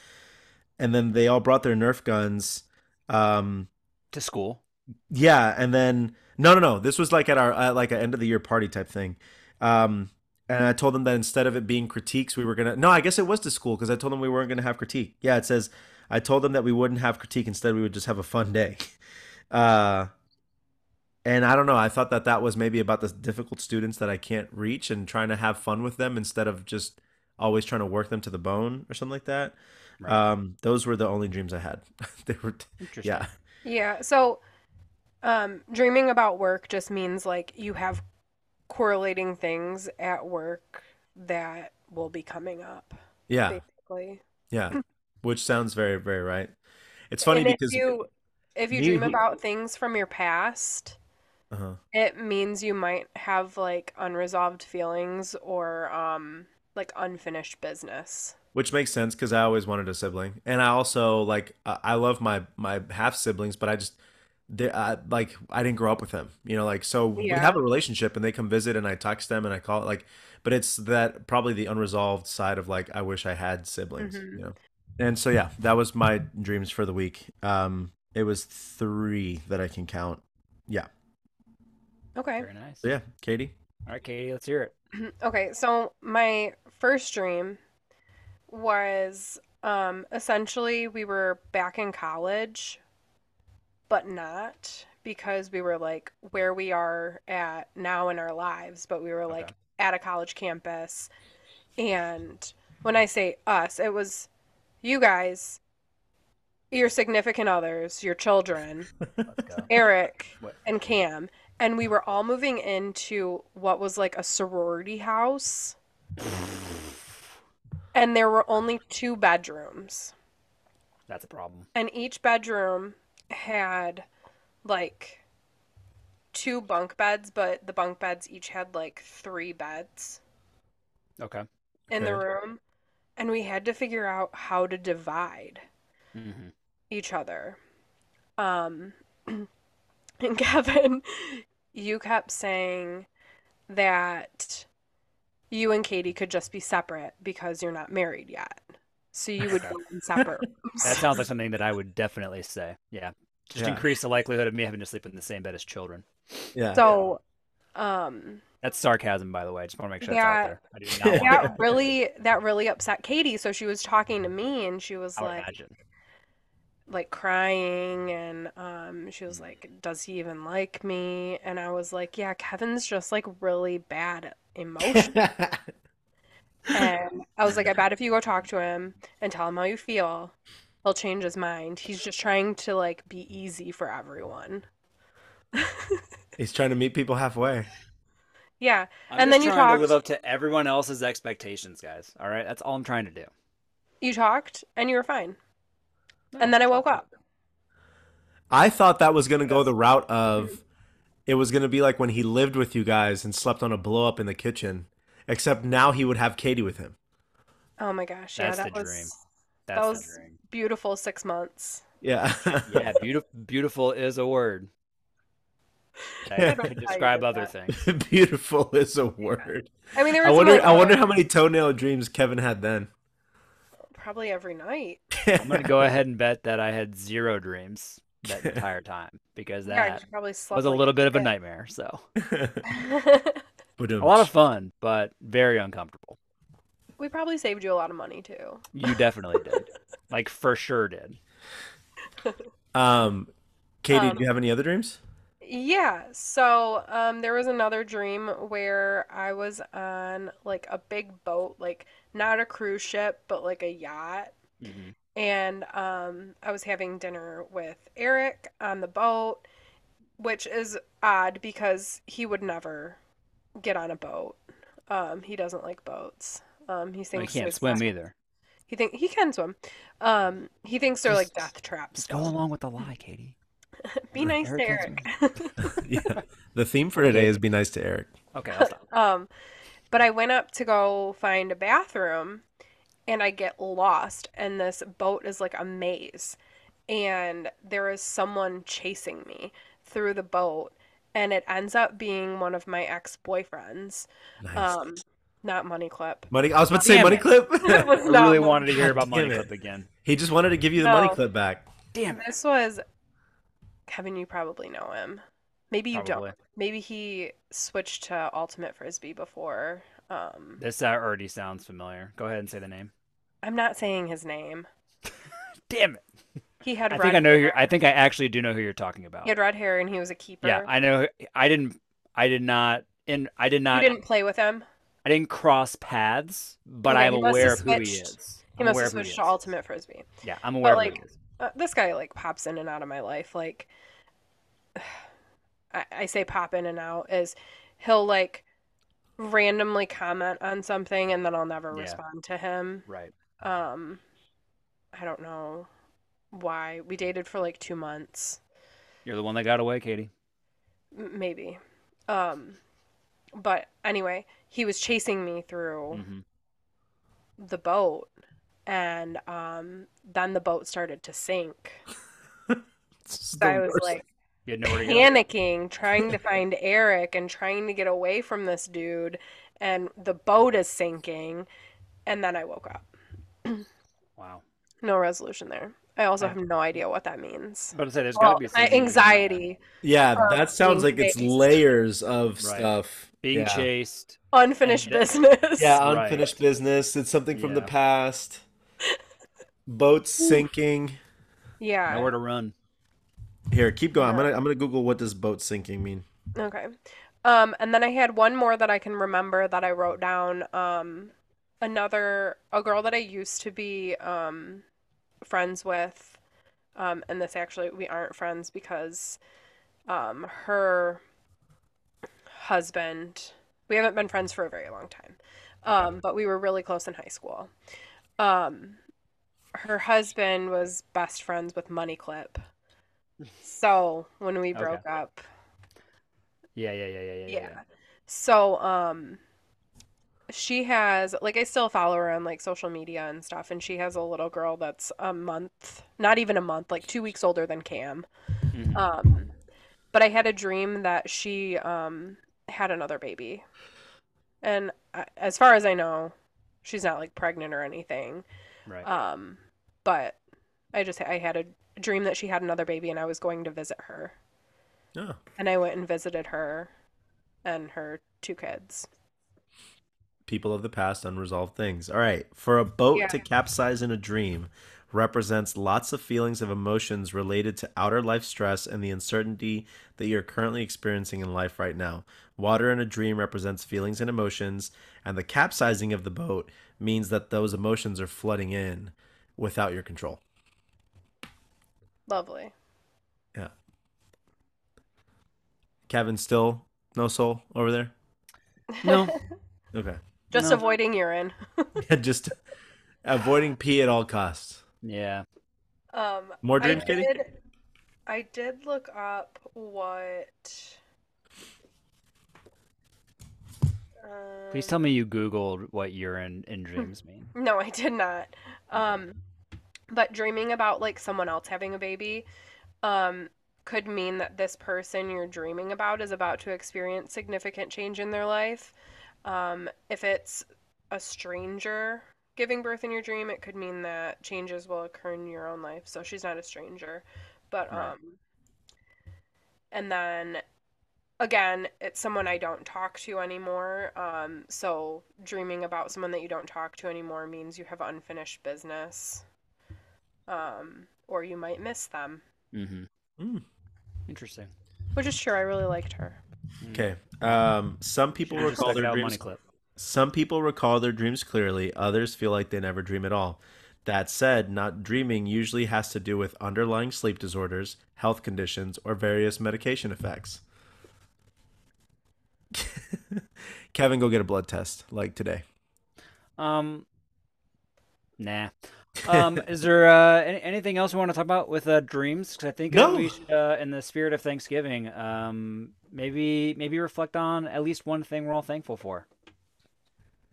and then they all brought their Nerf guns. Um, To school. yeah, and then no, no, no. This was like at our at like an end of the year party type thing. Um, and I told them that instead of it being critiques, we were gonna. No, I guess it was to school because I told them we weren't gonna have critique. Yeah, it says I told them that we wouldn't have critique. Instead, we would just have a fun day. *laughs* Uh, and I don't know. I thought that that was maybe about the difficult students that I can't reach and trying to have fun with them instead of just always trying to work them to the bone or something like that. Right. Um, those were the only dreams I had. *laughs* they were, Interesting. yeah. Yeah. So, um, dreaming about work just means like you have correlating things at work that will be coming up, Yeah, basically. yeah. *laughs* Which sounds very, very right. It's funny And if because you if you Me- dream about things from your past, uh it means you might have like unresolved feelings or um like unfinished business. which makes sense because I always wanted a sibling, and I also like I love my my half siblings, but I just they I, like I didn't grow up with them, you know, like so we have a relationship, and they come visit, and I text them, and I call it like, but it's that probably the unresolved side of like I wish I had siblings, Mhm. you know, and so yeah, that was my dreams for the week. Um, it was three that I can count. Yeah, Okay. Very nice. so yeah, Katie. All right, Katie, let's hear it. *clears throat* Okay, so my first dream was um essentially we were back in college, but not because we were like where we are at now in our lives, but we were like Okay. at a college campus. And when I say us, it was you guys, your significant others, your children, Eric What- and Cam, and we were all moving into what was like a sorority house. And there were only two bedrooms. That's a problem. And each bedroom had like two bunk beds, but the bunk beds each had like three beds Okay. in the room. And we had to figure out how to divide. hmm each other. Um, *clears throat* and *laughs* Kevin, you kept saying that you and Katie could just be separate because you're not married yet. So you would *laughs* be in separate That sounds like something that I would definitely say. Yeah. Just Yeah. increase the likelihood of me having to sleep in the same bed as children. Yeah. So, um, That's sarcasm, by the way. I just want to make sure Yeah. that's out there. I do not *laughs* want that really that really upset Katie. So she was talking to me and she was I like imagine. Like crying and um she was like does he even like me and I was like yeah Kevin's just like really bad at emotion *laughs* And I was like, I bet if you go talk to him and tell him how you feel, he'll change his mind. He's just trying to like be easy for everyone. *laughs* He's trying to meet people halfway. Yeah. I'm and just then you trying to live up to everyone else's expectations, guys. All right, that's all I'm trying to do. You talked and you were fine. And then I woke up. I thought that was going to go the route of it was going to be like when he lived with you guys and slept on a blow up in the kitchen, except now he would have Katie with him. Oh my gosh. Yeah, That's that the was dream. that was the dream. beautiful six months. Yeah. *laughs* Yeah, beautiful. Beautiful is a word. I *laughs* That don't could know how you describe other that. things. *laughs* Beautiful is a word. I mean, there were I wonder like, I wonder how many toenail dreams Kevin had then. Probably every night. *laughs* I'm gonna go ahead and bet that I had zero dreams that entire time because *laughs* that you probably slept was a like little bit of a nightmare. So *laughs* a lot of fun, but very uncomfortable. we probably saved you a lot of money too. You definitely did, like for sure did. Um Katie, Um, do you have any other dreams? Yeah, so um, there was another dream where I was on like a big boat, like not a cruise ship, but like a yacht. Mhm. And um, I was having dinner with Eric on the boat, which is odd because he would never get on a boat. Um, he doesn't like boats. Um, he Well, he can't swim either. He think he can swim. Um, he thinks they're like death traps. Just go along with the lie, Katie. *laughs* Be nice to Eric Eric. *laughs* *laughs* yeah. The theme for today is be nice to Eric. Okay, I'll stop. Um, but I went up to go find a bathroom and I get lost and this boat is like a maze and there is someone chasing me through the boat and it ends up being one of my ex-boyfriends. Nice. Um, not Money Clip. money I was about to say Damn money it. clip. I really Money- wanted to hear about God Money. Clip again. he just wanted to give you the money clip back. Damn it. This was Kevin, you probably know him. Maybe you Probably. don't. Maybe he switched to Ultimate Frisbee before. Um, This uh, already sounds familiar. Go ahead and say the name. I'm not saying his name. *laughs* Damn it. He had I red think I know who hair. I think I actually do know who you're talking about. He had red hair and he was a keeper. Yeah, I know. I didn't. I did not. In I did not. you didn't play with him. I didn't cross paths, but Okay, I'm he must aware have of who he switched. is. He I'm must aware have of who switched to is. Ultimate Frisbee. Yeah, I'm aware of who he like, is. Uh, this guy like pops in and out of my life. Like, *sighs* I, I say pop in and out is he'll like randomly comment on something and then I'll never Yeah. respond to him. Right. Um, I don't know why. We dated for like two months, You're the one that got away, Katie. m- maybe. Um, but anyway, he was chasing me through hmm the boat, and um, then the boat started to sink. *laughs* So I was worst. like You had nowhere to go. panicking, trying to find Eric and trying to get away from this dude, and the boat is sinking. And then I woke up. Wow. *clears throat* No resolution there. I also Yeah. have no idea what that means. But I say there's got to be a my that. anxiety, yeah, that sounds being like it's layers of Right. stuff. being yeah. chased. unfinished business. Yeah, Right. unfinished business. It's something from the past. Boats sinking. Yeah. Nowhere to run. Here, keep going. I'm gonna I'm gonna Google what does boat sinking mean. Okay. Um, and then I had one more that I can remember that I wrote down. Um, another a girl that I used to be um friends with. Um, and this actually we aren't friends because um her husband we haven't been friends for a very long time. Um, but we were really close in high school. Um, her husband was best friends with Money Clip. So when we Okay. broke up, Yeah, yeah, yeah, yeah, yeah, yeah. yeah. So, um, she has like I still follow her on like social media and stuff, and she has a little girl that's a month, not even a month, like two weeks older than Cam. Mhm. Um, but I had a dream that she um had another baby, and I, as far as I know, she's not like pregnant or anything. Right. Um, but I just I had a dream that she had another baby, and I was going to visit her. Oh. And I went and visited her and her two kids. People of the past, unresolved things. All right. For a boat Yeah. to capsize in a dream represents lots of feelings of emotions related to outer life stress and the uncertainty that you're currently experiencing in life right now. Water in a dream represents feelings and emotions, and the capsizing of the boat means that those emotions are flooding in without your control. Lovely. Yeah. Kevin, still no soul over there? No. *laughs* Okay. Just No. avoiding urine. yeah, *laughs* *laughs* Just avoiding pee at all costs. Yeah. Um, More I dreams, Katie? I did look up what. Please tell me you Googled what urine in dreams mean. *laughs* No, I did not. Um, but dreaming about like someone else having a baby, um, could mean that this person you're dreaming about is about to experience significant change in their life. Um, if it's a stranger giving birth in your dream, it could mean that changes will occur in your own life. So she's not a stranger, but Right. um, and then again, it's someone I don't talk to anymore. Um, so dreaming about someone that you don't talk to anymore means you have unfinished business. Um, or you might miss them, Mm-hmm. Mm. Interesting. which is true. I really liked her. Okay. Um, some people Should've recall their dreams. money clip. Some people recall their dreams clearly. Others feel like they never dream at all. That said, not dreaming usually has to do with underlying sleep disorders, health conditions, or various medication effects. *laughs* Kevin, go get a blood test like today. Um, nah. *laughs* Um, is there uh, any, anything else we want to talk about with uh, dreams? Because I think No. we should, uh, in the spirit of Thanksgiving, um, maybe maybe reflect on at least one thing we're all thankful for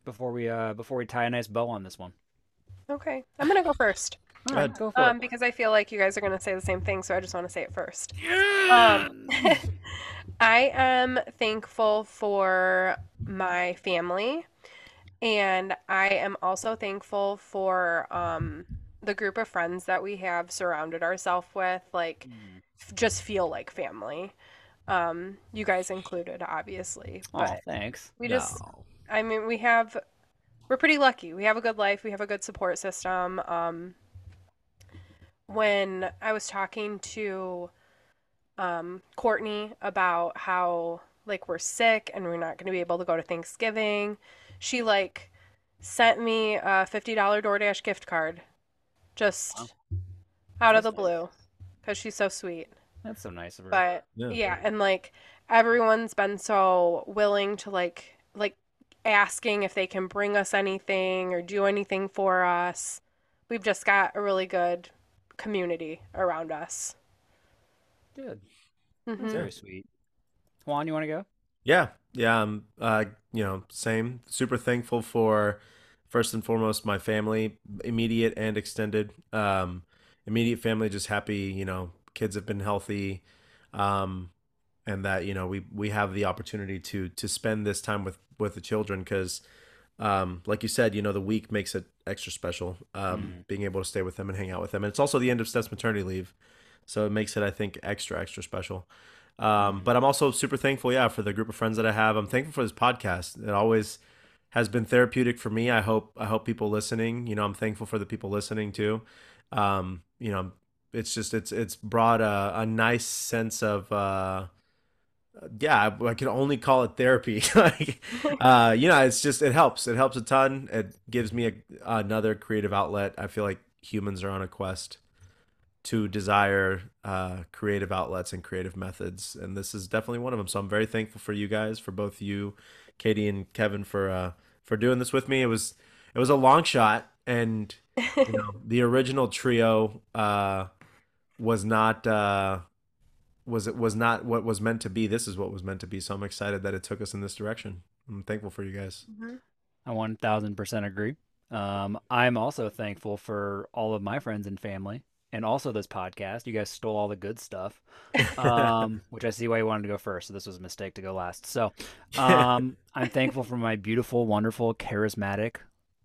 before we uh before we tie a nice bow on this one. Okay, I'm gonna go first. All right, go for Um, it. because I feel like you guys are gonna say the same thing, so I just want to say it first. Um, *laughs* I am thankful for my family, and I am also thankful for um, the group of friends that we have surrounded ourselves with. Like, Mm. f- just feel like family. Um, you guys included, obviously, Oh, thanks. we just No. I mean, we have, we're pretty lucky. We have a good life. We have a good support system. When I was talking to um, Courtney about how, like, we're sick and we're not going to be able to go to Thanksgiving, she, like, sent me a $50 DoorDash gift card just Wow. out of the nice. blue because she's so sweet. That's so nice of her. But Yeah. yeah, and like everyone's been so willing to like like asking if they can bring us anything or do anything for us. We've just got a really good community around us. Good. hmm Very sweet. Juan, you want to go? Yeah, yeah. I'm, uh, you know, same. Super thankful for first and foremost my family, immediate and extended. Um, immediate family, just happy. You know, kids have been healthy, um, and that you know we we have the opportunity to to spend this time with with the children because, um, like you said, you know, the week makes it extra special. Um, being able to stay with them and hang out with them, and it's also the end of Steph's maternity leave, so it makes it I think extra extra special. Um, but I'm also super thankful, yeah, for the group of friends that I have. I'm thankful for this podcast. It always has been therapeutic for me. I hope I hope people listening, you know, I'm thankful for the people listening too. Um, you know, it's just it's it's brought a, a nice sense of uh yeah, I, can only call it therapy. *laughs* like uh you know, it's just it helps. It helps a ton. It gives me a, another creative outlet. I feel like humans are on a quest to desire uh, creative outlets and creative methods, and this is definitely one of them. So I'm very thankful for you guys, for both you, Katie and Kevin, for uh, for doing this with me. It was it was a long shot, and you know *laughs* the original trio uh, was not uh, was it was not what was meant to be. This is what was meant to be. So I'm excited that it took us in this direction. I'm thankful for you guys. I 1000% agree. Um, I'm also thankful for all of my friends and family and also this podcast. You guys stole all the good stuff, um, *laughs* which I see why you wanted to go first. So this was a mistake to go last. So um, *laughs* I'm thankful for my beautiful, wonderful, charismatic,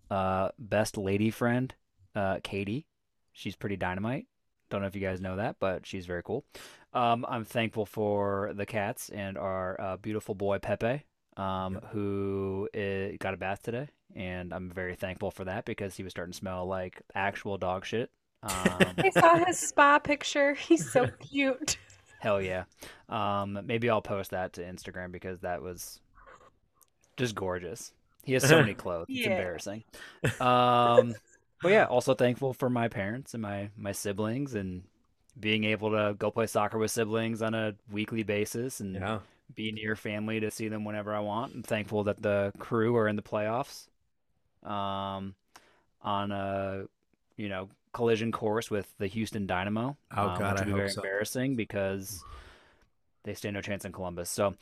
uh, best lady friend, uh, Katie. She's pretty dynamite. Don't know if you guys know that, but she's very cool. Um, I'm thankful for the cats and our uh, beautiful boy Pepe, um, who uh got a bath today, and I'm very thankful for that because he was starting to smell like actual dog shit. Um, I saw his spa picture. *laughs* He's so *laughs* cute. hell yeah. Um, maybe I'll post that to Instagram because that was just gorgeous. He has so many *laughs* clothes. It's Yeah. embarrassing. Um, but yeah, also thankful for my parents and my my siblings and being able to go play soccer with siblings on a weekly basis and Yeah. be near family to see them whenever I want. I'm thankful that the crew are in the playoffs, um, on a you know collision course with the Houston Dynamo. Oh, um, God, which I would be hope very so. embarrassing because they stand no chance in Columbus. So,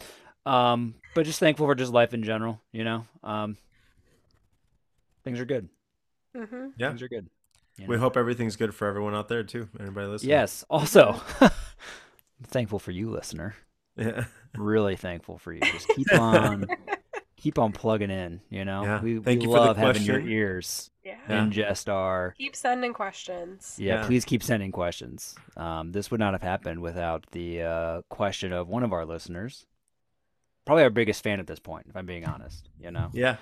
um, but just thankful for just life in general. You know, um, things are good. hmm Yeah. Things are good. You We hope everything's good for everyone out there too. Everybody listening. Yes. Also, I'm *laughs* thankful for you, listener. Yeah. really thankful for you. Just keep on, *laughs* keep on plugging in. You know, Yeah. we Thank we you for love having your ears Yeah. Yeah. ingest our. Keep sending questions. Yeah, Yeah. please keep sending questions. Um, this would not have happened without the uh, question of one of our listeners, probably our biggest fan at this point, if I'm being honest. You know, Yeah.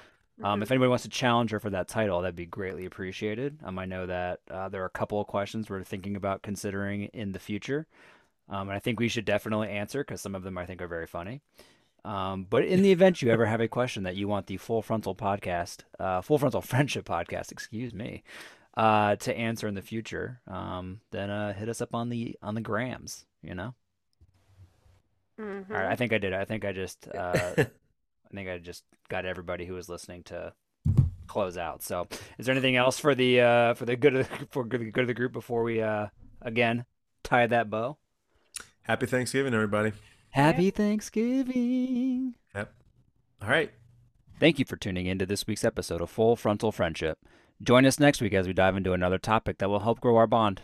Um, if anybody wants to challenge her for that title, that'd be greatly appreciated. Um, I know that uh, there are a couple of questions we're thinking about considering in the future. Um, and I think we should definitely answer because some of them I think are very funny. Um, but in the event you ever have a question that you want the Full Frontal podcast, uh, Full Frontal *laughs* Friendship podcast, excuse me, uh, to answer in the future, um, then uh, hit us up on the on the grams. You know. Mhm. All right, I think I did. I think I just uh, *laughs* I think I just got everybody who was listening to close out. So, is there anything else for the uh, for the good of *laughs* for good, the good of the group before we uh, again tie that bow? Happy Thanksgiving, everybody. Happy Thanksgiving. Yep. All right. Thank you for tuning in to this week's episode of Full Frontal Friendship. Join us next week as we dive into another topic that will help grow our bond.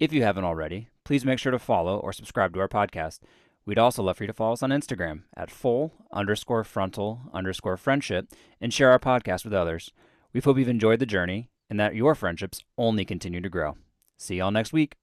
If you haven't already, please make sure to follow or subscribe to our podcast. We'd also love for you to follow us on Instagram at full underscore frontal underscore friendship and share our podcast with others. We hope you've enjoyed the journey and that your friendships only continue to grow. See y'all next week.